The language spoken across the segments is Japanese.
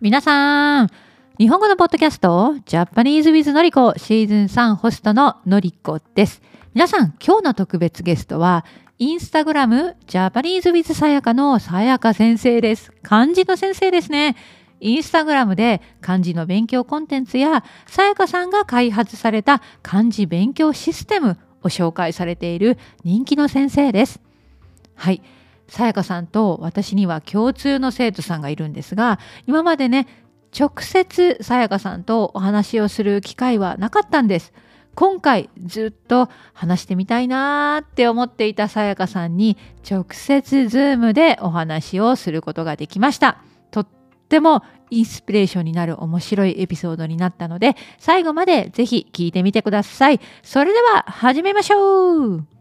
皆さん、日本語のポッドキャスト、ジャパニーズウィズのりこシーズン3ホストののりこです。皆さん、今日の特別ゲストは、インスタグラム、ジャパニーズウィズさやかのさやか先生です。漢字の先生ですね。インスタグラムで漢字の勉強コンテンツや、さやかさんが開発された漢字勉強システムを紹介されている人気の先生です。はい。さやかさんと私には共通の生徒さんがいるんですが今までね直接さやかさんとお話をする機会はなかったんです。今回ずっと話してみたいなーって思っていたさやかさんに直接ズームでお話をすることができました。とってもインスピレーションになる面白いエピソードになったので最後までぜひ聞いてみてください。それでは始めましょう。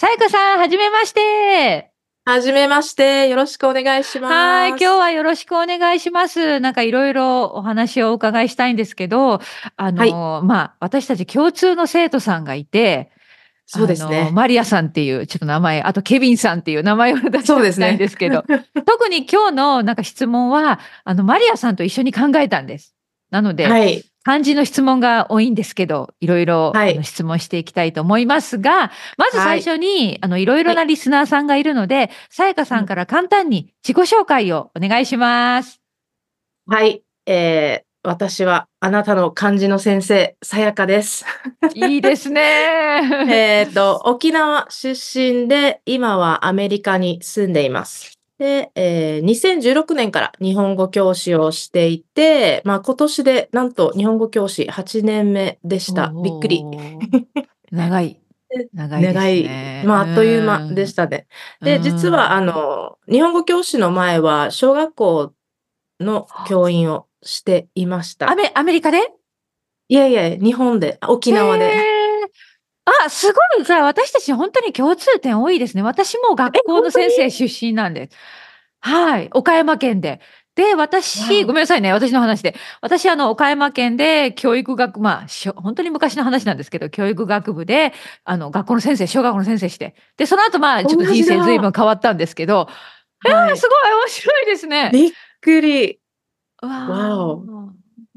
さやかさん、はじめまして。はじめまして。よろしくお願いします。はい。今日はよろしくお願いします。なんかいろいろお話をお伺いしたいんですけど、あの、はい、まあ、私たち共通の生徒さんがいて、そうですね。マリアさんっていうちょっと名前、あとケビンさんっていう名前を出したいんですけど、ね、特に今日のなんか質問は、あの、マリアさんと一緒に考えたんです。なので、はい、漢字の質問が多いんですけど、いろいろ、はい、質問していきたいと思いますが、まず最初に、はい、あの、いろいろなリスナーさんがいるので、さやかさんから簡単に自己紹介をお願いします。はい、えー、私はあなたの漢字の先生、さやかです。いいですね。えっと、沖縄出身で、今はアメリカに住んでいます。で、えー、2016年から日本語教師をしていて、まあ今年でなんと日本語教師8年目でした。びっくり。長い。長い、ね、長い。まあ、あっという間でしたね。で、実は、あの、日本語教師の前は、小学校の教員をしていました。アメアメリカで？いやいや、日本で、沖縄で。あ、すごい。じゃあ私たち本当に共通点多いですね。私も学校の先生出身なんです。はい。岡山県で。で、私、ごめんなさいね。私の話で。私、あの、岡山県で教育学、まあ、しょ本当に昔の話なんですけど、教育学部で、あの、学校の先生、小学校の先生して。で、その後、まあ、ちょっと人生随分変わったんですけど、はい、えー、すごい面白いですね。びっくり。わお。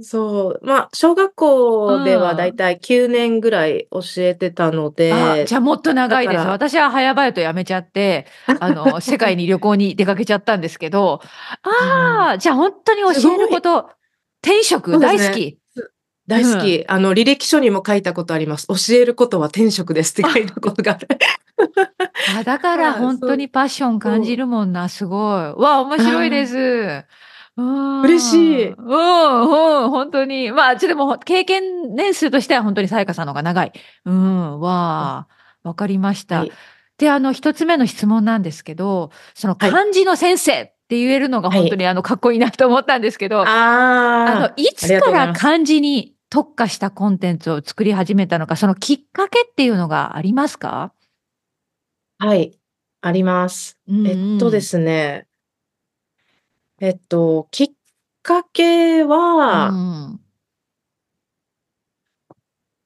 そう。まあ、小学校ではだいたい9年ぐらい教えてたので。じゃあもっと長いです。私は早々と辞めちゃって、あの、世界に旅行に出かけちゃったんですけど、ああ、うん、じゃあ本当に教えること、転職大好き？大好き、うん、あの、履歴書にも書いたことあります。教えることは転職ですって書いたことがある。あだから 本当にパッション感じるもんな、すごい。わあ、面白いです。嬉しい。うん、うん、本当に。まあ、ちょっとも経験年数としては本当にさやかさんの方が長い。うん、わあ、わかりました。はい、で、あの、一つ目の質問なんですけど、その漢字の先生って言えるのが本当に、あの、かっこいいなと思ったんですけど、あの、いつから漢字に特化したコンテンツを作り始めたのか、そのきっかけっていうのがありますか？はい、あります。うんうん、えっとですね、えっと、きっかけは、うん。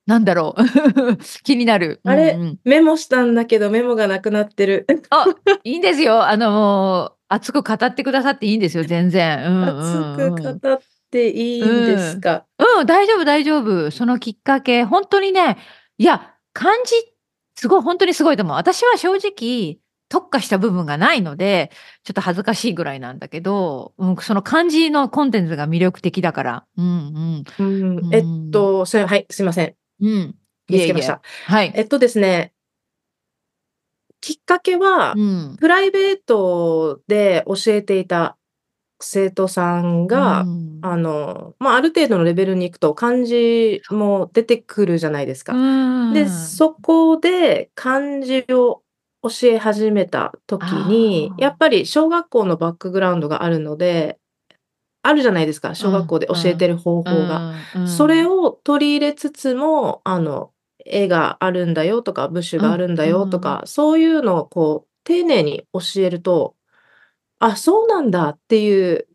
なんだろう。気になる。あれ、うんうん。メモしたんだけど、メモがなくなってる。あ、いいんですよ。あの、熱く語ってくださっていいんですよ、全然。うんうん熱く語っていいんですか？うん、大丈夫大丈夫。そのきっかけ、本当にね、いや、漢字、すごい、本当にすごいと思う。私は正直特化した部分がないので、ちょっと恥ずかしいぐらいなんだけど、うん、その漢字のコンテンツが魅力的だから。うんうん。うん、えっと、それ、はい、すいません。うん。見つけました。はい。えっとですね、きっかけは、うん、プライベートで教えていた生徒さんが、うん、あの、まあ、ある程度のレベルに行くと漢字も出てくるじゃないですか。で、そこで漢字を教え始めた時に、やっぱり小学校のバックグラウンドがあるので、あるじゃないですか、小学校で教えてる方法が。それを取り入れつつも、あの、絵があるんだよとか、ブッシュがあるんだよとか、そういうのをこう、丁寧に教えると、あ、そうなんだっていう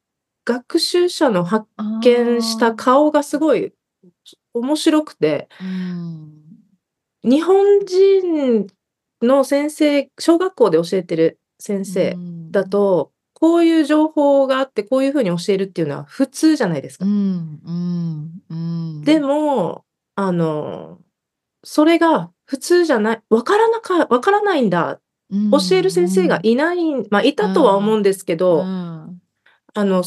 学習者の発見した顔がすごい面白くて、日本人の先生小学校で教えてる先生だと、こういう情報があって、こういう風に教えるっていうのは普通じゃないですか。うんうんうん。でも、あの、それが普通じゃない、わからなかわからないんだ、教える先生がいないま、いたとは思うんですけど、あの、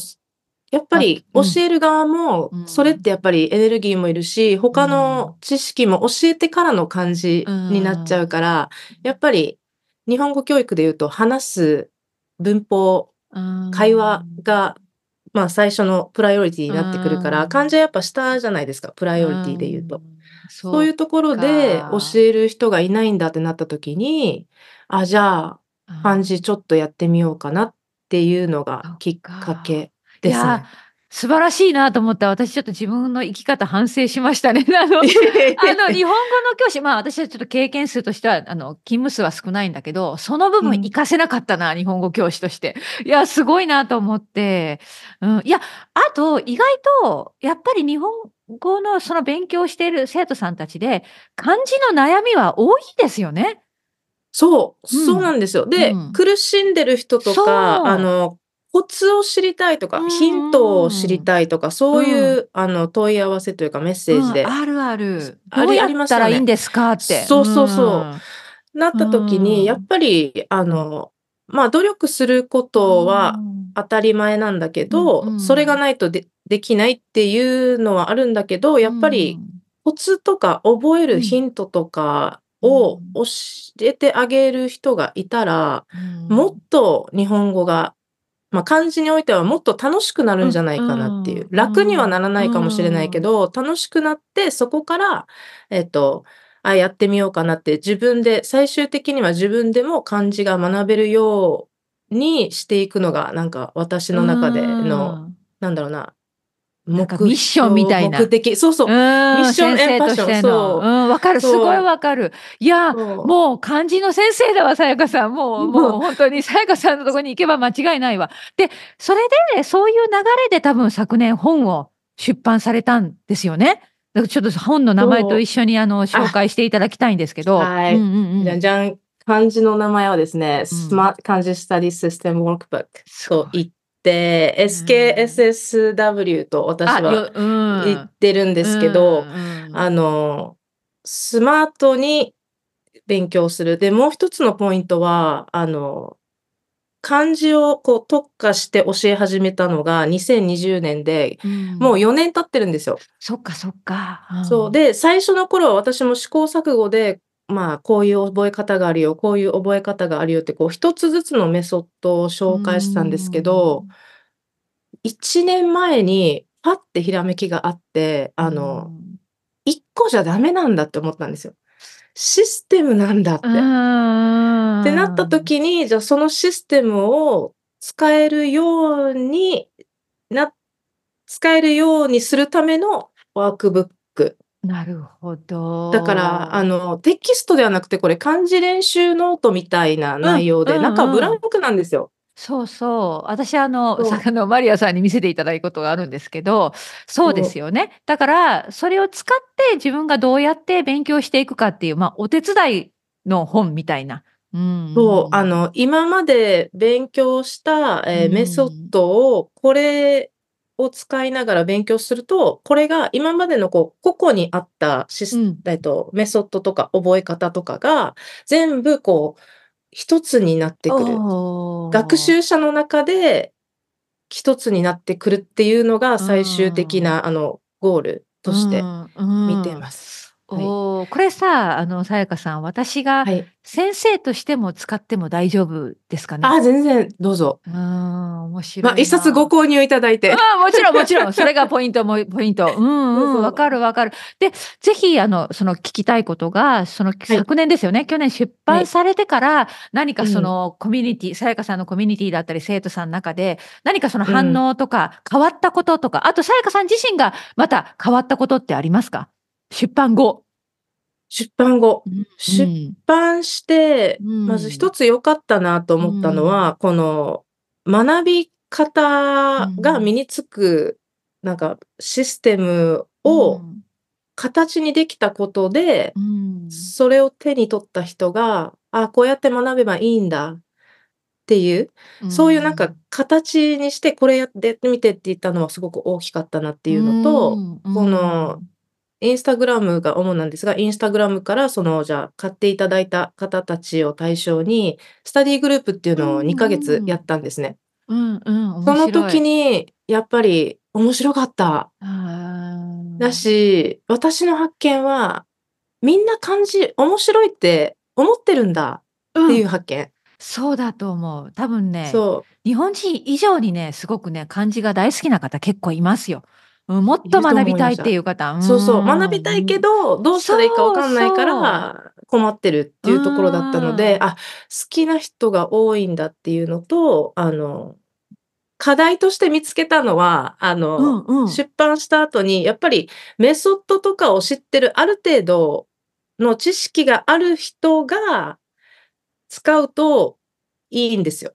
やっぱり教える側も、それってやっぱりエネルギーもいるし、他の知識も教えてからの感じになっちゃうから、やっぱり日本語教育で言うと話す文法、会話が、まあ、最初のプライオリティになってくるから、漢字はやっぱ下じゃないですか、プライオリティで言うと。そういうところで教える人がいないんだってなった時に、あ、じゃあ、漢字ちょっとやってみようかなっていうのがきっかけですね。素晴らしいなと思った。私ちょっと自分の生き方反省しましたね。あの、あの日本語の教師、まあ私はちょっと経験数としては、あの、勤務数は少ないんだけど、その部分活かせなかったな、うん、日本語教師として。いや、すごいなと思って。うん、いや、あと、意外と、やっぱり日本語のその勉強している生徒さんたちで、漢字の悩みは多いですよね。そう、そうなんですよ。で、うん、苦しんでる人とか、あの、コツを知りたいとか、ヒントを知りたいとか、そういう、あの、問い合わせというかメッセージで。あるある。ありありましたらいいんですかって。そうそうそう。なった時に、やっぱり、あの、まあ、努力することは当たり前なんだけど、それがないとでできないっていうのはあるんだけど、やっぱりコツとか覚えるヒントとかを教えてあげる人がいたら、もっと日本語がまあ、漢字においてはもっと楽しくなるんじゃないかなっていう。楽にはならないかもしれないけど、楽しくなって、そこから、えっと、あ、やってみようかなって自分で、最終的には自分でも漢字が学べるようにしていくのが、なんか私の中での、なんだろうな、なんかミッションみたいな。目的。そうそう。ミッションエンパッション。そう。うん、わかる。すごいわかる。いや、もう漢字の先生だわ、さやかさん。もう、もう本当にさやかさんのところに行けば間違いないわ。で、それで、そういう流れで多分昨年本を出版されたんですよね。だからちょっと本の名前と一緒にあの紹介していただきたいんですけど。はい。うんうんうん、じゃじゃん。漢字の名前はですね、スマート漢字スタディシステムワークブックと言って、SKSSW と私は言ってるんですけど、あの、スマートに勉強する。で、もう一つのポイントは、あの、漢字をこう特化して教え始めたのが2020年で、うん、もう4年経ってるんですよ。そっかそっか。うん、そう。で、最初の頃は私も試行錯誤で、まあ、こういう覚え方があるよ、こういう覚え方があるよって、こう、一つずつのメソッドを紹介したんですけど、1年前にパッてひらめきがあって、あの、1個じゃダメなんだって思ったんですよ。システムなんだって。ってなった時に、じゃあそのシステムを使えるようにな、使えるようにするためのワークブック。なるほど。だから、あの、テキストではなくて、これ漢字練習ノートみたいな内容で、中ブランクなんですよ。そうそう。私あの、さのマリアさんに見せていただいたことがあるんですけど、そうですよね。だから、それを使って自分がどうやって勉強していくかっていう、まあ、お手伝いの本みたいな。うん、そう、あの、今まで勉強した、えー、メソッドを、これを使いながら勉強すると、これが今までのこう個々にあったシス、うん、えっと、メソッドとか覚え方とかが、全部こう、一つになってくる。学習者の中で一つになってくるっていうのが最終的なあのゴールとして見てます。おこれさ、あの、さやかさん、私が先生としても使っても大丈夫ですかね？あ、全然どうぞ。うん、面白ま、一冊ご購入いただいて。あもちろんもちろん。それがポイントもポイント。うんうん、わかるわかる。で、ぜひあの、その聞きたいことが、その昨年ですよね、去年出版されてから、何かそのコミュニティさやかさんのコミュニティだったり、生徒さんの中で、何かその反応とか変わったこととか、あとさやかさん自身がまた変わったことってありますか？出版後。出版後。出版して、まず一つ良かったなと思ったのは、この学び方が身につく、なんかシステムを形にできたことで、それを手に取った人が、あ、こうやって学べばいいんだっていう、そういうなんか形にしてこれやってみてって言ったのはすごく大きかったなっていうのと、このインスタグラムが主なんですが、インスタグラムからその、じゃあ買っていただいた方たちを対象に、スタディグループっていうのを2ヶ月やったんですね。うんうん、その時にやっぱり面白かった。だし、私の発見は、みんな感じ面白いって思ってるんだっていう発見。うん、そうだと思う。多分ね、日本人以上にね、すごくね、漢字が大好きな方結構いますよ。もっと学びたいっていう方。そうそう、学びたいけど、どうしたらいいかわかんないから困ってるっていうところだったので、あ、好きな人が多いんだっていうのと、あの、課題として見つけたのは、あの、うんうん、出版した後に、やっぱりメソッドとかを知ってるある程度の知識がある人が使うといいんですよ。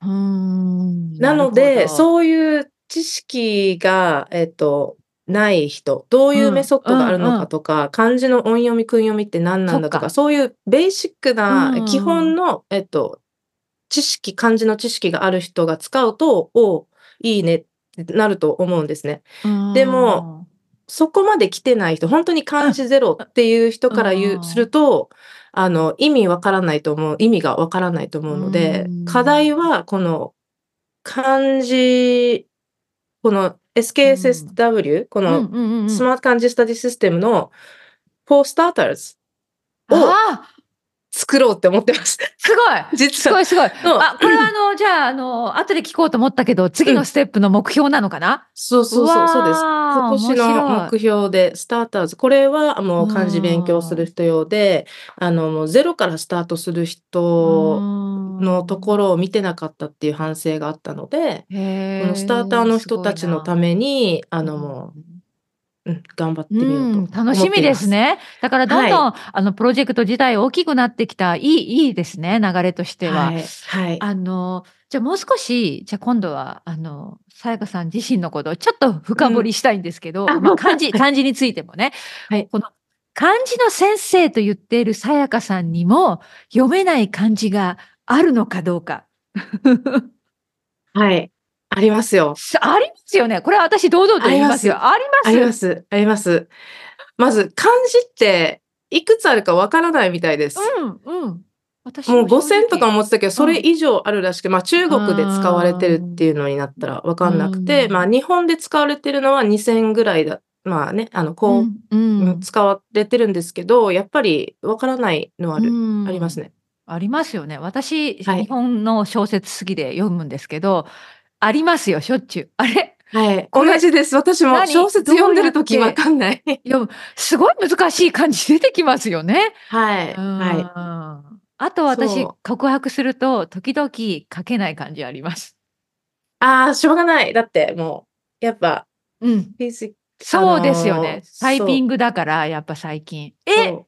なので、そういう知識が、えっと、ない人、どういうメソッドがあるのかとか、うん。うん、漢字の音読み、訓読みって何なんだとか、そういうベーシックな基本の、えっと、知識、漢字の知識がある人が使うと、おいいねってなると思うんですね。でも、そこまで来てない人、本当に漢字ゼロっていう人から言う、すると、あの、意味わからないと思う、意味がわからないと思うので、課題はこの漢字この SKSSW、このスマート漢字スタディシステムの For Starters を作ろうって思ってます。すごい。実は。すごいすごい。あ、これはあの、じゃあ、あの、後で聞こうと思ったけど、次のステップの目標なのかな、うん、そうそうそう、そうです。今年の目標で、スターターズ。これはもう漢字勉強する人用で、あの、もうゼロからスタートする人のところを見てなかったっていう反省があったので、このスターターの人たちのために、あの、もう、うん、頑張ってみようと楽しみですね。だからどんどん、はい、あのプロジェクト自体大きくなってきたいいいいですね流れとしては。はい、はい、あのじゃあもう少しじゃあ今度はあのさやかさん自身のことをちょっと深掘りしたいんですけど、うん、まあ、漢字漢字についてもね、はい、この漢字の先生と言っているさやかさんにも読めない漢字があるのかどうか。はい。ありますよ。ありますよね。これは私堂々と言いますよ。あります。あります。あります。まず、漢字っていくつあるかわからないみたいです。うんうん。私もう5000とか思ってたけど、それ以上あるらしく、まあ中国で使われてるっていうのになったらわかんなくて、まあ日本で使われてるのは2000ぐらいだ。まあね、あの、こう、うん、使われてるんですけど、やっぱりわからないのある、ありますね。ありますよね。私、はい、日本の小説好きで読むんですけど、ありますよ、しょっちゅう。あれ？はい。同じです。私も小説読んでる時わかんない。いや、すごい難しい感じ出てきますよね。はい。はい。あと私、告白すると、時々書けない感じあります。ああ、しょうがない。だって、もう、やっぱ、うん。そうですよね。タイピングだから、やっぱ最近。え？っ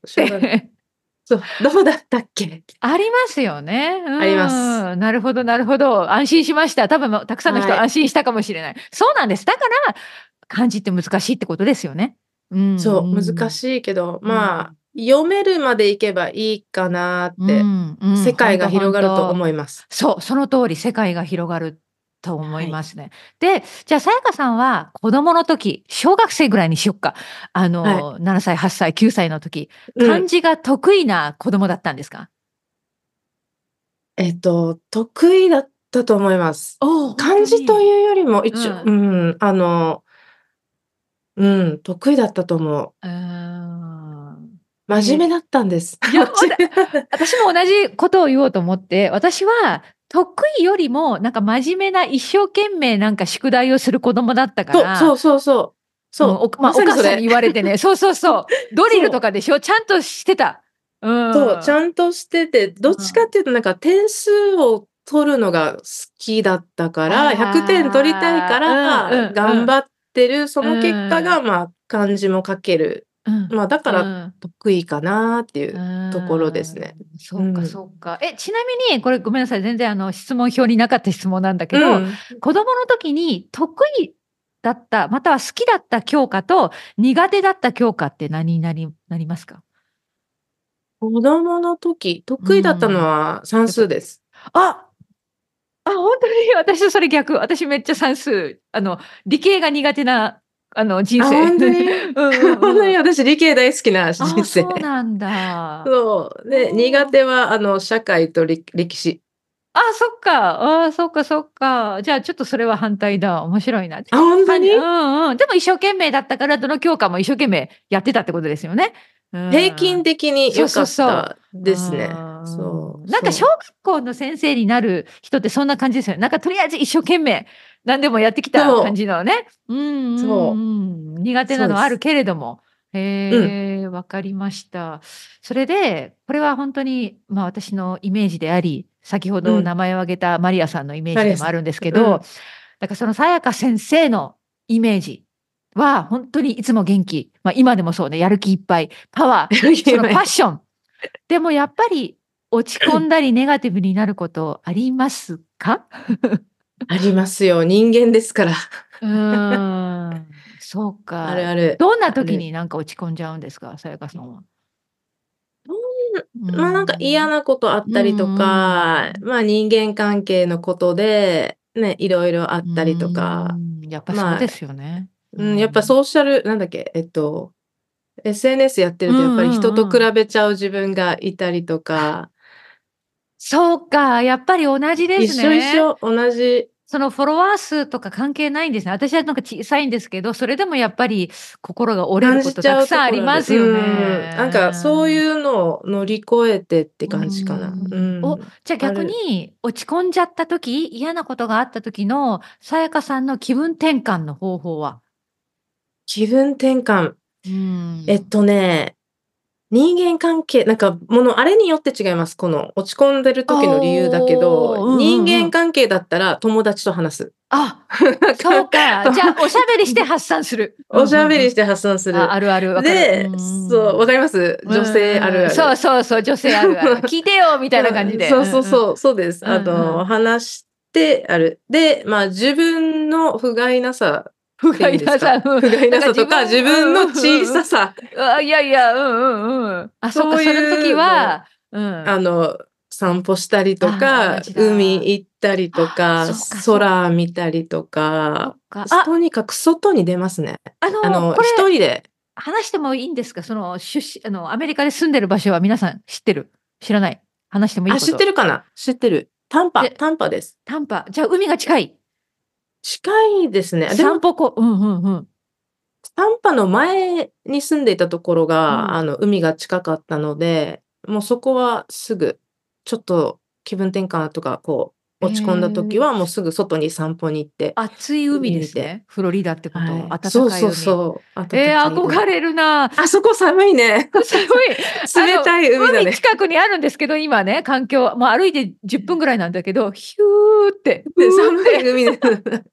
そう、どうだったっけ？ありますよね。あります。なるほど、なるほど。安心しました。多分、たくさんの人安心したかもしれない。はい、そうなんです。だから、漢字って難しいってことですよね。うん、そう、難しいけど、まあ、読めるまでいけばいいかなって、うんうん、世界が広がると思います。そう、その通り、世界が広がると思いますね。はい、で、じゃあ、さやかさんは子供の時、小学生ぐらいにしよっか。あの、はい、7歳、8歳、9歳の時、漢字が得意な子供だったんですか、うん、えっと、得意だったと思います。漢字というよりも、一応、うん、うん、あの、うん、得意だったと思う。真面目だったんです。私も同じことを言おうと思って、私は得意よりも、なんか真面目な一生懸命なんか宿題をする子供だったから。そうそうそうそう。まあ、お母さんに言われてね。そうそう そう。ドリルとかでしょ？ちゃんとしてた。うん。そう、ちゃんとしてて、どっちかっていうとなんか点数を取るのが好きだったから、100点取りたいから、頑張ってる、その結果が、まあ、漢字も書けるうん、まあ、だから得意かなっていうところですね。そうか、そうか。え、ちなみに、これごめんなさい。全然あの質問表になかった質問なんだけど、うん、子供の時に得意だった、または好きだった教科と苦手だった教科って何になりなりますか？子供の時、得意だったのは算数です。ああ、本当に？私はそれ逆。私めっちゃ算数、あの、理系が苦手な、あの、人生。本当に？本当に私理系大好きな人生。そうなんだ。そう。で、苦手は、あの、社会と歴史。あ、そっか。あそっかそっか。じゃあちょっとそれは反対だ。面白いな。あ、本当に？うんうん。でも一生懸命だったから、どの教科も一生懸命やってたってことですよね。平均的に良かったですね。そう。なんか小学校の先生になる人ってそんな感じですよね。なんかとりあえず一生懸命何でもやってきた感じのね。うん。そう。苦手なのはあるけれども。へえ、わ、かりました。それで、これは本当に、まあ私のイメージであり、先ほど名前を挙げたマリアさんのイメージでもあるんですけど、うん、だからそのさやか先生のイメージは本当にいつも元気、まあ、今でもそうねやる気いっぱいパワーそのパッションでもやっぱり落ち込んだりネガティブになることありますか？ありますよ。人間ですから。うん。そうか。あるある。どんな時になんか落ち込んじゃうんですか？さやかさんは。まあなんか嫌なことあったりとか、まあ人間関係のことで、ね、いろいろあったりとか。やっぱそうですよね。うん、やっぱソーシャル、なんだっけ、えっと、SNS やってるとやっぱり人と比べちゃう自分がいたりとか。そうか、やっぱり同じですね。一緒一緒、同じ。そのフォロワー数とか関係ないんですね。私はなんか小さいんですけど、それでもやっぱり心が折れることたくさんありますよね。なんかそういうのを乗り越えてって感じかな。うん、おじゃあ逆に落ち込んじゃった時嫌なことがあった時のさやかさんの気分転換の方法は？気分転換。えっとね、人間関係、なんか、もの、あれによって違います。この、落ち込んでる時の理由だけど、人間関係だったら友達と話す。あ、そうか。じゃあ、おしゃべりして発散する。おしゃべりして発散する。あるある。で、そう、わかります？女性あるある。そうそうそう、女性あるある。聞いてよみたいな感じで。そうそうそう、そうです。あの、話してある。で、まあ、自分の不甲斐なさ 不甲斐なさ。不甲斐なさとか、自分の小ささ。あいやいや、うんうんうん。あ、そうか、その時は、うん、あの、散歩したりとか、海行ったりとか、空見たりとか、とにかく外に出ますね。あの、一人で。話してもいいんですか？その、出身、あの、アメリカで住んでる場所は皆さん知ってる？知らない？話してもいいあ、知ってるかな？知ってる。タンパ、タンパです。タンパ。じゃあ海が近い近いですね。散歩こうんうんうん。散歩の前に住んでいたところが、うん、あの、海が近かったので、もうそこはすぐ、ちょっと気分転換とか、こう、落ち込んだ時はもうすぐ外に散歩に行って。暑い海ですね。フロリダってこと？はい、暖かいそうそうそう。えー、憧れるな。あそこ寒いね。寒い。冷たい海だね。近くにあるんですけど、今ね、環境、まあ歩いて10分ぐらいなんだけど、ヒューって。寒い海で。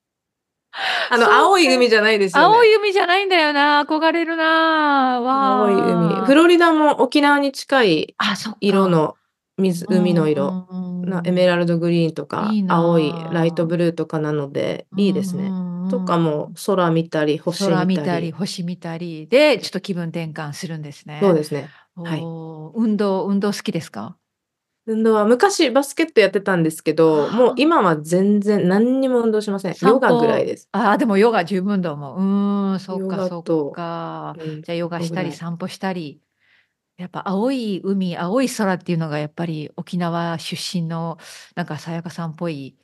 あの、青い海じゃないですよね。青い海じゃないんだよな。憧れるな。青い海。フロリダも沖縄に近い色の水、海の色。なエメラルドグリーンとか青いライトブルーとかなのでいいですね。とかも空見たり星見たり。見たり星見たりでちょっと気分転換するんですね。そうですね。はい。運動運動好きですか？運動は昔バスケットやってたんですけど、もう今は全然何にも運動しません。ヨガぐらいです。ああ、でもヨガ十分だもん。うん、そっかそっか。うん、じゃあヨガしたり散歩したり。やっぱ青い海、青い空っていうのがやっぱり沖縄出身のなんかさやかさんっぽい。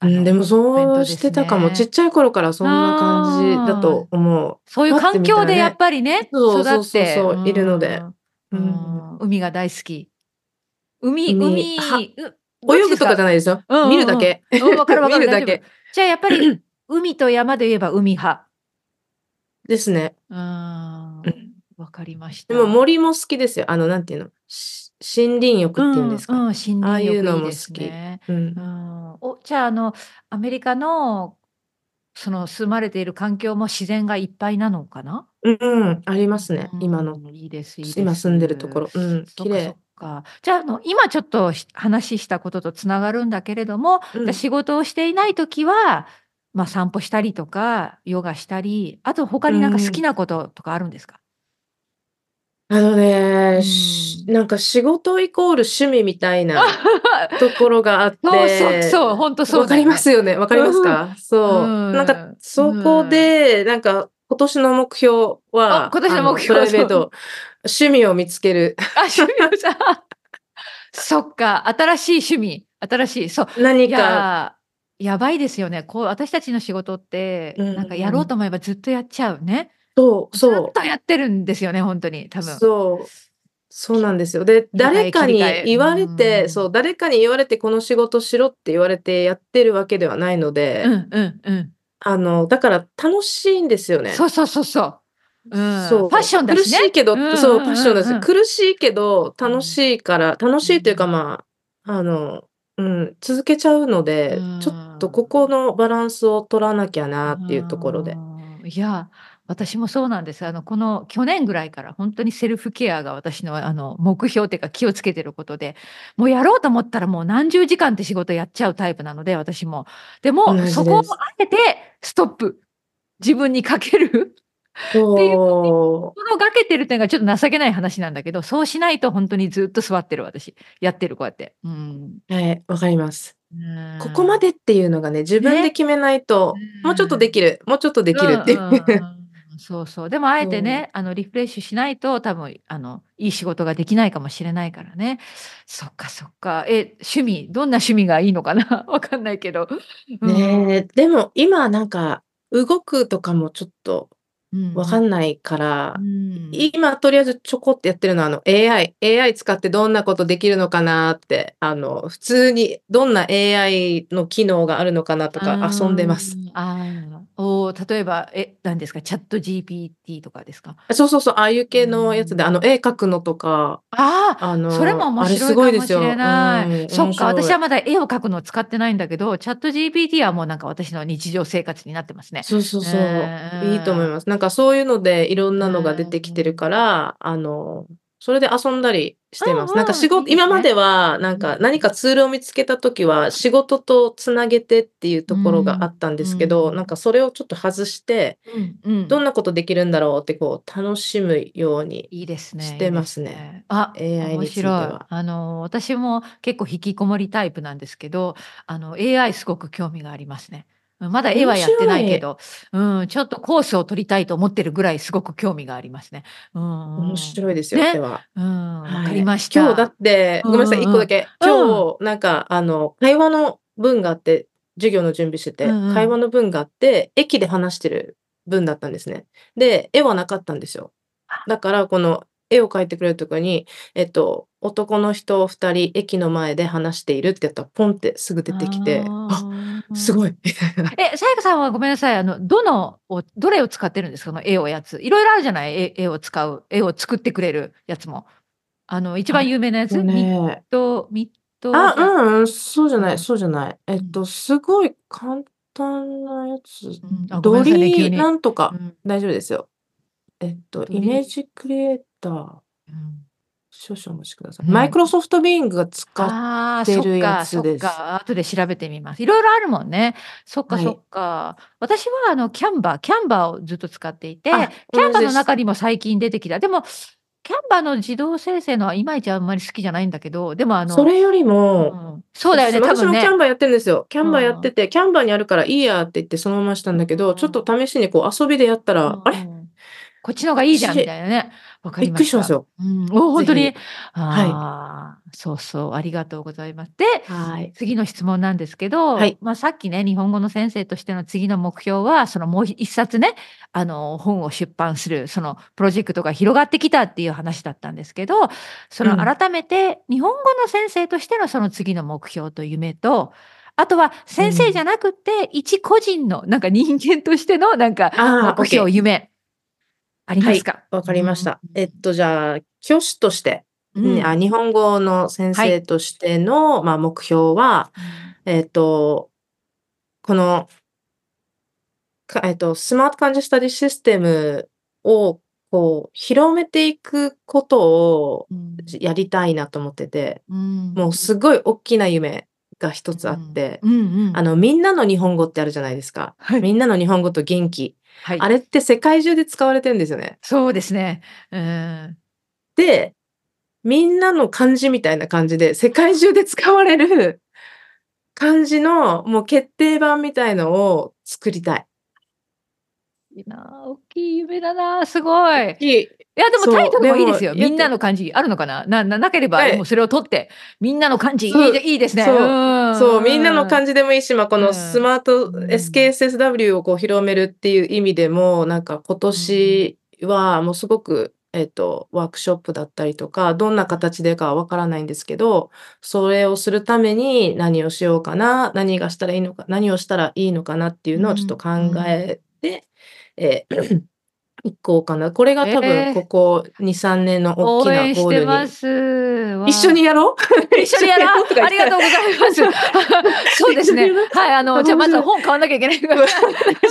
うん、でもそうしてたかも。ちっちゃい頃からそんな感じだと思う。そういう環境でやっぱりね、育っているので、うん、海が大好き。海、海、泳ぐとかじゃないですよ。見るだけ。わかるわかる。見るだけ。じゃあやっぱり海と山で言えば海派。ですね。うん。わかりました。でも森も好きですよ。あの、なんていうの？森林浴っていうんですか？うん、森林浴ああいうのも好き。うん。お、じゃあ、あの、アメリカの、その住まれている環境も自然がいっぱいなのかな？うん、ありますね。今の。いいです、いいです。今住んでるところ。うん、綺麗。か。じゃあ、あの、今ちょっと話したこととつながるんだけれども、うん、仕事をしていない時は、まあ、散歩したりとか、ヨガしたり、あと他になんか好きなこととかあるんですか、うん、あのね、うんなんか仕事イコール趣味みたいな ところがあって。そうそうそう、本当そう、ね、わかりますよね。わかりますか、そう。なんか、そこで、なんか、今年の目標は、今年の目標プライベート、趣味を見つける。あ、趣味をさ、そっか、新しい趣味、新しい、そう。何か。やばいですよね。こう、私たちの仕事って、なんかやろうと思えばずっとやっちゃうね。そう、そう。ずっとやってるんですよね、本当に、多分。そう。そうなんですよ。で、誰かに言われて、そう、誰かに言われてこの仕事しろって言われてやってるわけではないので、うんうんうん。あの、だから楽しいんですよね。そうそうそうそう。うん、そう。ファッションだしね。苦しいけど、そう、ファッションだし、苦しいけど楽しいから、楽しいというか、まあ、あの、うん、続けちゃうので、ちょっとここのバランスを取らなきゃなっていうところで。いや、私もそうなんです。あの、この去年ぐらいから本当にセルフケアが私のあの目標っていうか気をつけてることで、もうやろうと思ったらもう何十時間って仕事やっちゃうタイプなので、私も。でも、そこをあえてストップ。自分にかける。っていう心がけてるっていうのがちょっと情けない話なんだけど、そうしないと本当にずっと座ってる私。やってるこうやって。うん。はい、わかります。ここまでっていうのがね、自分で決めないと、ね、もうちょっとできる、もうちょっとできるっていう。そうそう。でもあえてね、あのリフレッシュしないと多分あのいい仕事ができないかもしれないからね。そっかそっか。え、趣味、どんな趣味がいいのかな？わかんないけど。ねえ、でも今なんか動くとかもちょっとわかんないから、うん、今とりあえずちょこってやってるのはあの AI、AI 使ってどんなことできるのかなって、あの、普通にどんな AI の機能があるのかなとか遊んでます。あお例えば、え、何ですか、チャット GPT とかですか？そうそうそう、ああいう系のやつで、あの、絵描くのとか。ああ、あの、それも面白いかもしれない。そっか、私はまだ絵を描くのを使ってないんだけど、チャット GPT はもうなんか私の日常生活になってますね。そうそうそう。いいと思います。なんかそういうのでいろんなのが出てきてるから、あの、それで遊んだりしてます。なんか仕事、今までは、なんか何かツールを見つけた時は、仕事とつなげてっていうところがあったんですけど、なんかそれをちょっと外して、どんなことできるんだろうってこう、楽しむようにしてますね。あ、AI については。あの、私も結構引きこもりタイプなんですけど、あの、AI すごく興味がありますね。まだ絵はやってないけど、うん、ちょっとコースを取りたいと思ってるぐらいすごく興味がありますね。うん、面白いですよ、ね、は。うん、わかりました。今日だって、ごめんなさい、一個だけ。今日、なんか、あの、会話の文があって、授業の準備してて、会話の文があって、駅で話してる文だったんですね。で、絵はなかったんですよ。だから、この絵を描いてくれるとこに、えっと、男の人2人駅の前で話しているってやったらポンってすぐ出てきて、あすごい。え、さやかさんはごめんなさい。あの、どのを、どれを使ってるんですか？の絵をやつ。いろいろあるじゃない？絵絵を使う、絵を作ってくれるやつも。あの、一番有名なやつ、ね、ミッド、ミッド。あ、うん、そうじゃない、そうじゃない。えっと、すごい簡単なやつ。うん、ドリーなんとか、うん、大丈夫ですよ。えっと、イメージクリエイター。うん少々お待ちください。マイクロソフトビーイングが使ってるやつです。あ後で調べてみます。いろいろあるもんね。そっかそっか。はい、私はあのキャンバー、キャンバーをずっと使っていて、キャンバーの中にも最近出てきた。でも、キャンバーの自動生成のはいまいちあんまり好きじゃないんだけど、でもあの。それよりも、うん、そうだよね、多分ね。私もキャンバーやってるんですよ。キャンバーやってて、うん、キャンバーにあるからいいやって言ってそのまましたんだけど、うん、ちょっと試しにこう遊びでやったら、あれ？こっちの方がいいじゃんみたいなね。わかりました。びっくりしますよ。うん、お本当に。はい。そうそう、ありがとうございます。で、はい、次の質問なんですけど、はい、まあさっきね、日本語の先生としての次の目標は、そのもう一冊ね、あの本を出版する、そのプロジェクトが広がってきたっていう話だったんですけど、その改めて日本語の先生としてのその次の目標と夢と、あとは先生じゃなくて、一個人のなんか人間としてのなんか目標、夢。ありますか？わ、かりました。えっと、じゃあ、教師として、うん、あ日本語の先生としての、はい、まあ、目標は、えっと、この、えっと、スマート患者スタディシステムをこう広めていくことをやりたいなと思ってて、うん、もうすごい大きな夢が一つあって、うんうんうん、あのみんなの日本語ってあるじゃないですか、はい、みんなの日本語と元気はい、あれって世界中で使われてるんですよね。そうですね。うん、で、みんなの漢字みたいな感じで、世界中で使われる 漢字のもう決定版みたいのを作りたい。いいな、大きい夢だな、すごい。大きい。いや、でもタイトルもいいですよ。みんなの漢字あるのかな？な、な、なければ、もうそれを取って、みんなの漢字いいいいですね。そう、そう、みんなの漢字でもいいし、まあ、このスマート SKSSW をこう広めるっていう意味でも、なんか今年はもうすごく、えっと、ワークショップだったりとか、どんな形でかはわからないんですけど、それをするために何をしようかな、何がしたらいいのか、何をしたらいいのかなっていうのをちょっと考えて、えー行こうかな。これが多分ここ2、3年の大きなゴールに。一緒にやろう？一緒にやろう？ありがとうございます。そうですね。はい、あの、じゃあまず本買わなきゃいけない。大丈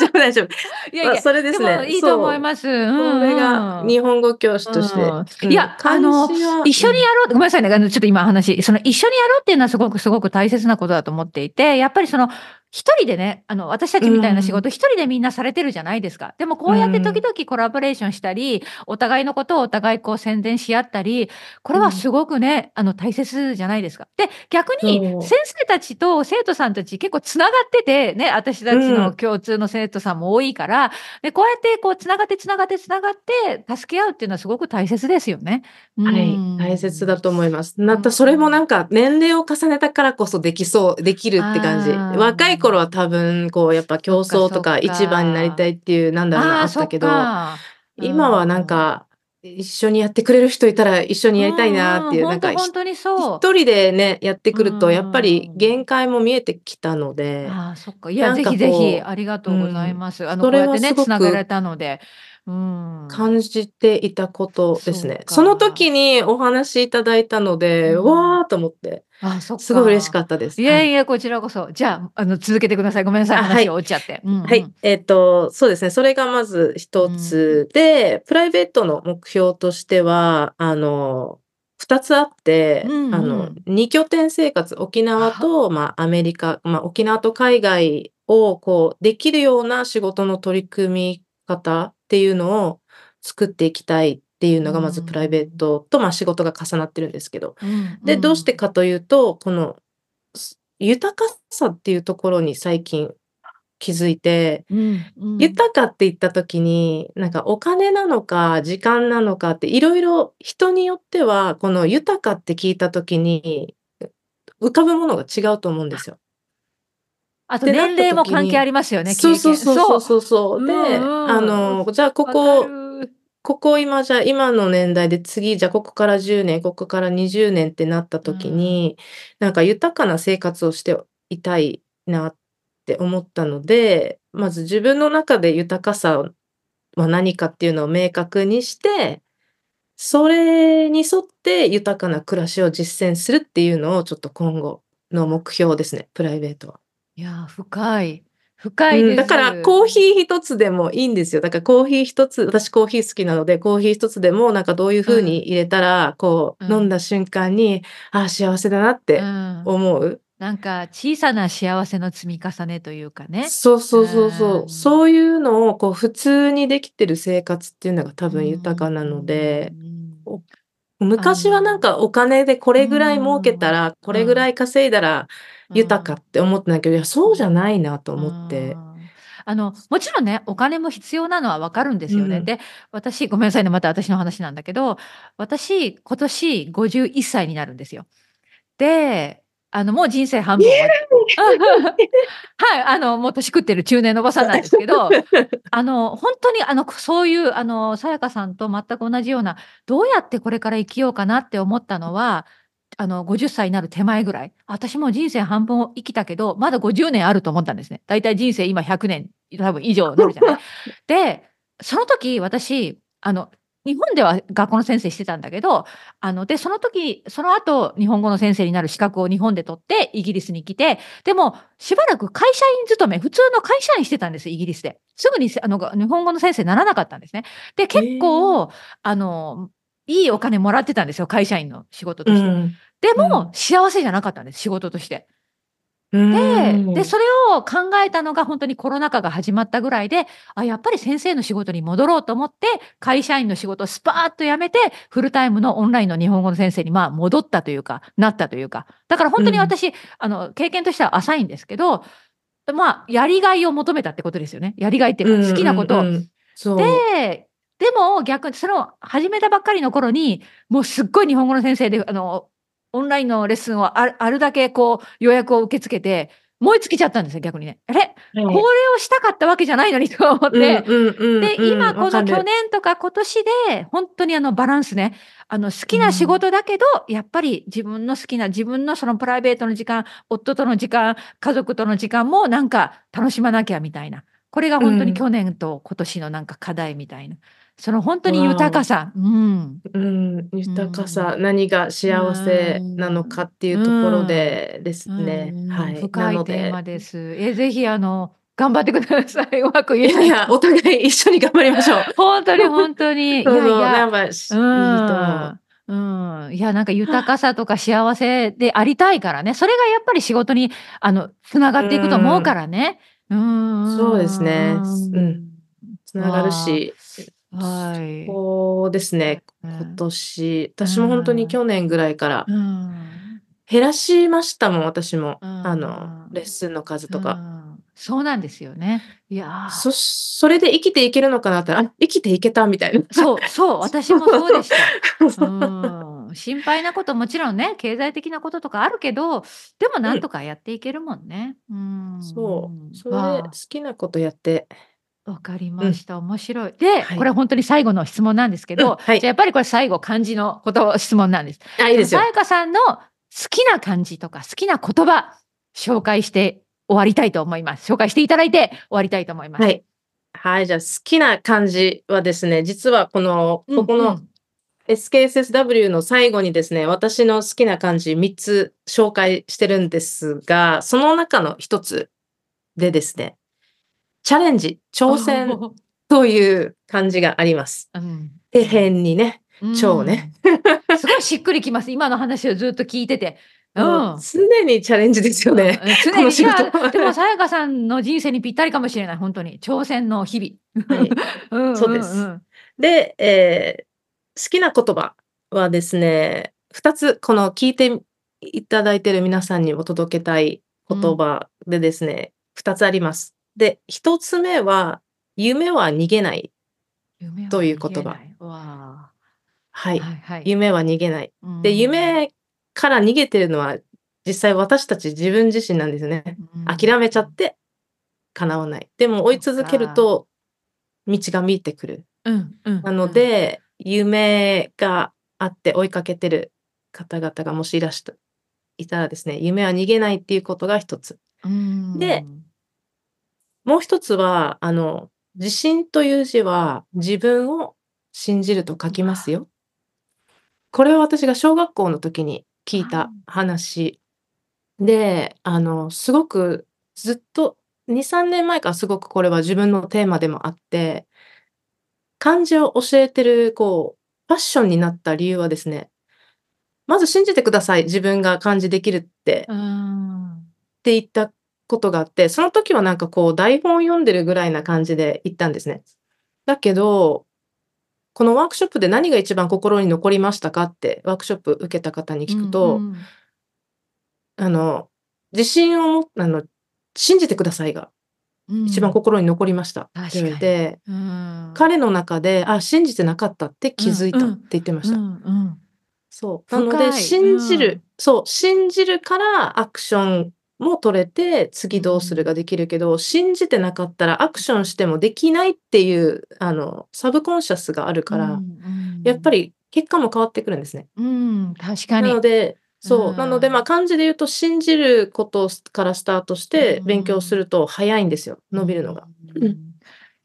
夫、大丈夫。いやいや、それですね。いいと思います。これが日本語教師として。いや、あの、一緒にやろうごめんなさいね。ちょっと今話、その一緒にやろうっていうのはすごくすごく大切なことだと思っていて、やっぱりその、一人でね、あの、私たちみたいな仕事、一、人でみんなされてるじゃないですか。でもこうやって時々コラボレーションしたり、お互いのことをお互いこう宣伝し合ったり、これはすごくね、あの、大切じゃないですか。で、逆に先生たちと生徒さんたち結構つながってて、ね、私たちの共通の生徒さんも多いから、で、こうやってこうつながってつながってつながって助け合うっていうのはすごく大切ですよね。はい、大切だと思います。なった、それもなんか年齢を重ねたからこそできそう、できるって感じ。若い頃は多分こうやっぱ競争とか一番になりたいっていうなんだろうなあったけど今はなんか一緒にやってくれる人いたら一緒にやりたいなっていう、なんか本当にそう。一人でねやってくるとやっぱり限界も見えてきたので、ああそっか。いやぜひぜひありがとうございます、あのこうやってねつながれたので感じていたことですね。その時にお話しいただいたので、うん、わーと思って。あ、そ。すごい嬉しかったです。いやいや、こちらこそ。じゃあ、あの、続けてください。ごめんなさい。話を落ちちゃって。はい。はい、えっ、ー、と、そうですね。それがまず一つで、うん、プライベートの目標としては、あの、二つあって、うんうん、あの、二拠点生活、沖縄と、まあ、アメリカ、まあ、沖縄と海外を、こう、できるような仕事の取り組み方っていうのを作っていきたいっていうのがまずプライベートと、まあ、仕事が重なってるんですけど、でどうしてかというとこの豊かさっていうところに最近気づいて、うん。うん、豊かって言った時になんかお金なのか時間なのかっていろいろ人によってはこの豊かって聞いた時に浮かぶものが違うと思うんですよ。あと年齢も関係ありますよね。そうそうそうそう。そう。で、あのじゃあここここ今じゃ今の年代で次じゃあここから10年ここから20年ってなった時に、うん、なんか豊かな生活をしていたいなって思ったのでまず自分の中で豊かさは何かっていうのを明確にしてそれに沿って豊かな暮らしを実践するっていうのをちょっと今後の目標ですねプライベートは。いや、深い。深いです。だからコーヒー一つでもいいんですよ。だからコーヒー一つ、私コーヒー好きなので、コーヒー一つでもなんかどういう風に入れたら、こう、飲んだ瞬間に、ああ、幸せだなって思う。なんか小さな幸せの積み重ねというかね。そうそうそうそう。そういうのをこう普通にできてる生活っていうのが多分豊かなので、昔はなんかお金でこれぐらい儲けたら、これぐらい稼いだら豊かって思ってないけど、いや、そうじゃないなと思って。あの、もちろんね、お金も必要なのはわかるんですよね。うん、で、私、ごめんなさいね、また私の話なんだけど、私、今年51歳になるんですよ。で、あの、もう人生半分 はい、あの、もう年食ってる中年のおばさんなんですけど、あの、本当に、あの、そういう、あの、さやかさんと全く同じような、どうやってこれから生きようかなって思ったのは、あの、50歳になる手前ぐらい。私も人生半分生きたけど、まだ50年あると思ったんですね。だいたい人生今100年多分以上になるじゃない。で、その時私、あの、日本では学校の先生してたんだけど、あの、で、その時、その後、日本語の先生になる資格を日本で取って、イギリスに来て、でも、しばらく会社員勤め、普通の会社員してたんです、イギリスで。すぐに、あの、日本語の先生にならなかったんですね。で、結構、あの、いいお金もらってたんですよ、会社員の仕事として。うん、でも、うん、幸せじゃなかったんです、仕事として。ででそれを考えたのが本当にコロナ禍が始まったぐらいであやっぱり先生の仕事に戻ろうと思って会社員の仕事をスパーッと辞めてフルタイムのオンラインの日本語の先生にまあ戻ったというかなったというか。だから本当に私、うん、あの経験としては浅いんですけどまあやりがいを求めたってことですよね。やりがいっていうか好きなことを。うんう。んうん、ででも逆にその始めたばっかりの頃にもうすっごい日本語の先生であのオンラインのレッスンをあるだけこう予約を受け付けて、燃え尽きちゃったんですよ、逆にね。あれ、はい、これをしたかったわけじゃないのにと思って。で、今この去年とか今年で、本当にあのバランスね、あの好きな仕事だけど、うん、やっぱり自分の好きな自分のそのプライベートの時間、夫との時間、家族との時間もなんか楽しまなきゃみたいな。これが本当に去年と今年のなんか課題みたいな。その本当に豊かさ。うん。うん、豊かさ、何が幸せなのかっていうところでですね。はい。深いテーマです。え、ぜひあの、頑張ってください。うまくい。いや、お互い一緒に頑張りましょう。本当に本当に。いやいや、うん、うん。いや、なんか豊かさとか幸せでありたいからね。それがやっぱり仕事に、あの、つながっていくと思うからね。うん。そうですね。うん。つながるし。はい。そうですね、今年、私も本当に去年ぐらいから減らしましたもん、私も。あの、レッスンの数とか。そうなんですよね。いやそそれで生きていけるのかなってあ、生きていけたみたいな。そう、そう、私もそうでした。うん。心配なこともちろんね、経済的なこととかあるけど、でもなんとかやっていけるもんね。うん。そう、それで好きなことやってわかりました。面白い。で、はい、これ本当に最後の質問なんですけど、うんはい、じゃやっぱりこれ最後漢字のこと質問なんです。あ、いいですよ。さやかさんの好きな漢字とか好きな言葉紹介して終わりたいと思います。紹介していただいて終わりたいと思います。はい。はい、じゃあ好きな漢字はですね、実はこの、ここの SKSSW の最後にですね、私の好きな漢字3つ紹介してるんですが、その中の1つでですね、チャレンジ、挑戦 という感じがあります。うん、にね、超ね。すごいしっくりきます。今の話をずっと聞いてて。うん、常にチャレンジですよね。常に仕事。でも、さやかさんの人生にぴったりかもしれない。本当に。挑戦の日々。はいうん、そうです。で、えー、好きな言葉はですね、二つ、この聞いていただいている皆さんにお届けたい言葉でですね、二、うん、つあります。で、一つ目は、夢は逃げないという言葉。はい、はいはい、夢は逃げない。で、夢から逃げてるのは、実際私たち自分自身なんですよね。諦めちゃって叶わない。でも追い続けると道が見えてくる。うんうん、なので、夢があって追いかけてる方々がもしいらしていたらですね、夢は逃げないっていうことが一つ。で、もう一つは、あの、自信という字は自分を信じると書きますよ。これは私が小学校の時に聞いた話で、あの、すごくずっと2、3年前からすごくこれは自分のテーマでもあって、漢字を教えてる、こう、ファッションになった理由はですね、まず信じてください。自分が漢字できるって。って言ったことがあって、その時はなんかこう台本読んでるぐらいな感じで行ったんですね。だけど、このワークショップで何が一番心に残りましたかってワークショップ受けた方に聞くと、うんうん、あの、自信を持あの、信じてくださいが一番心に残りました。って言われて、うん、彼の中で、あ、信じてなかったって気づいたって言ってました。うんうん、そう。なので、信じる、そう、信じるからアクションも取れて、次どうするができるけど、信じてなかったらアクションしてもできないっていう、あの、サブコンシャスがあるから、やっぱり結果も変わってくるんですね。うん、確かに。なので、そう。なので、まあ、漢字で言うと、信じることからスタートして勉強すると早いんですよ、伸びるのが。うん。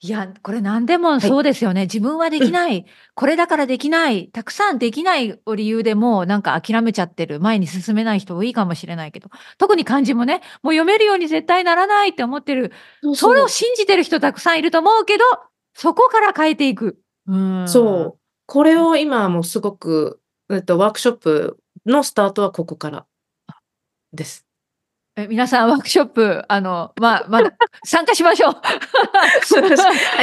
いや、これ何でもそうですよね。はい、自分はできない、これだからできない、たくさんできないを理由でもうなんか諦めちゃってる、前に進めない人多いかもしれないけど、特に漢字もね、もう読めるように絶対ならないって思ってる、それを信じてる人たくさんいると思うけど、そこから変えていく。うん、そう。これを今もすごく、えっと、ワークショップのスタートはここからです。え皆さんワークショップ、あの、まあ、まだ参加しましょう。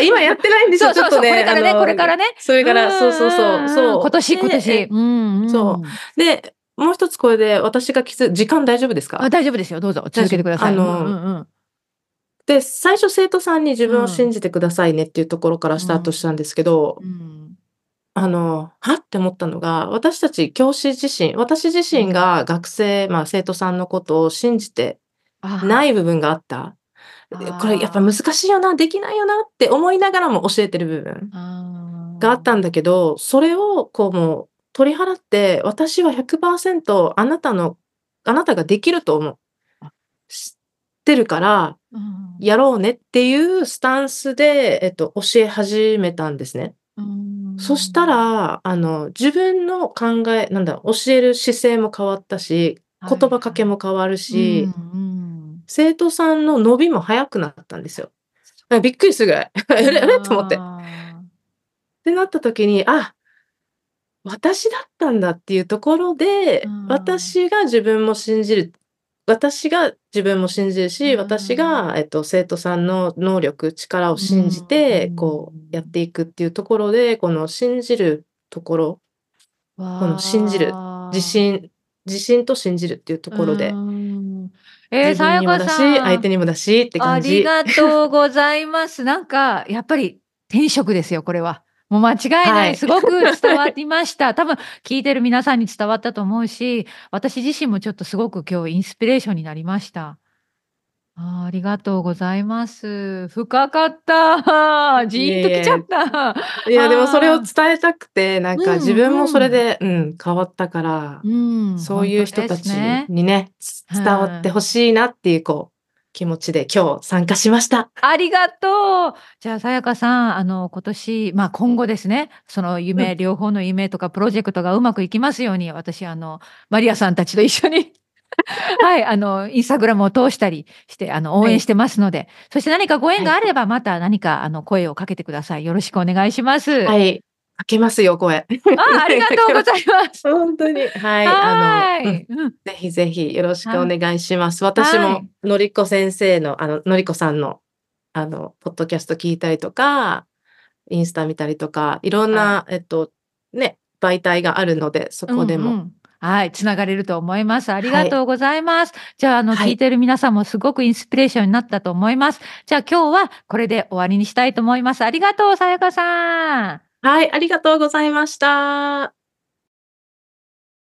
今やってないんですよ、そうそうそう、ね、これからね、これからね。それから、そうそうそう、そう。今年、今年。うん、うん、そう。で、もう一つこれで私がきつ時間大丈夫ですか？あ大丈夫ですよ。どうぞ続けてください。あの、うんうん、で、最初生徒さんに自分を信じてくださいねっていうところからスタートしたんですけど、うん、あの、は？って思ったのが、私たち教師自身、私自身が学生、まあ生徒さんのことを信じてない部分があった。これやっぱ難しいよな、できないよなって思いながらも教えてる部分があったんだけど、それをこうもう取り払って、私は100%あなたの、あなたができると思う。知ってるから、やろうねっていうスタンスで、えっと、教え始めたんですね。そしたら、あの、自分の考え、なんだ、教える姿勢も変わったし、言葉かけも変わるし、生徒さんの伸びも早くなったんですよ。びっくりするぐらい。えれえれと思って。ってなった時に、あ、私だったんだっていうところで、うん、私が自分も信じる私が自分も信じるし、私が、えっと、生徒さんの能力力を信じて、こうやっていくっていうところでこの信じるところこの信じる自信自信と信じるっていうところで。えー、さやかさん。相手にもだしって感じ。ありがとうございます。なんか、やっぱり転職ですよ、これは。もう間違いない、はい、すごく伝わりました。多分聞いてる皆さんに伝わったと思うし、私自身もちょっとすごく今日インスピレーションになりました。あありがとうございます。深かった。じーんときちゃった。いや、でもそれを伝えたくて、なんか自分もそれで、うん、うん、変わったから、うん、そういう人たちにね、ね伝わってほしいなっていう、こう、気持ちで今日参加しました。ありがとう。じゃあ、さやかさん、あの、今年、まあ今後ですね、その夢、うん、両方の夢とかプロジェクトがうまくいきますように、私、あの、マリアさんたちと一緒に はい、あの、インスタグラムを通したりして、あの、応援してますので、はい、そして何かご縁があれば、また何か、あの、声をかけてください。よろしくお願いします。はい。かけますよ、声。あ、ありがとうございます。本当に。はい。あの、うん、ぜひぜひよろしくお願いします。私も、のりこ先生の、あの、のりこさんの、あの、ポッドキャスト聞いたりとか、インスタ見たりとか、いろんな、えっと、ね、媒体があるので、そこでも。うんうんはい、つながれると思います。ありがとうございます。はい、じゃあ、あの、聞いてる皆さんもすごくインスピレーションになったと思います。じゃあ、今日はこれで終わりにしたいと思います。ありがとう、さやかさん。はい、ありがとうございました。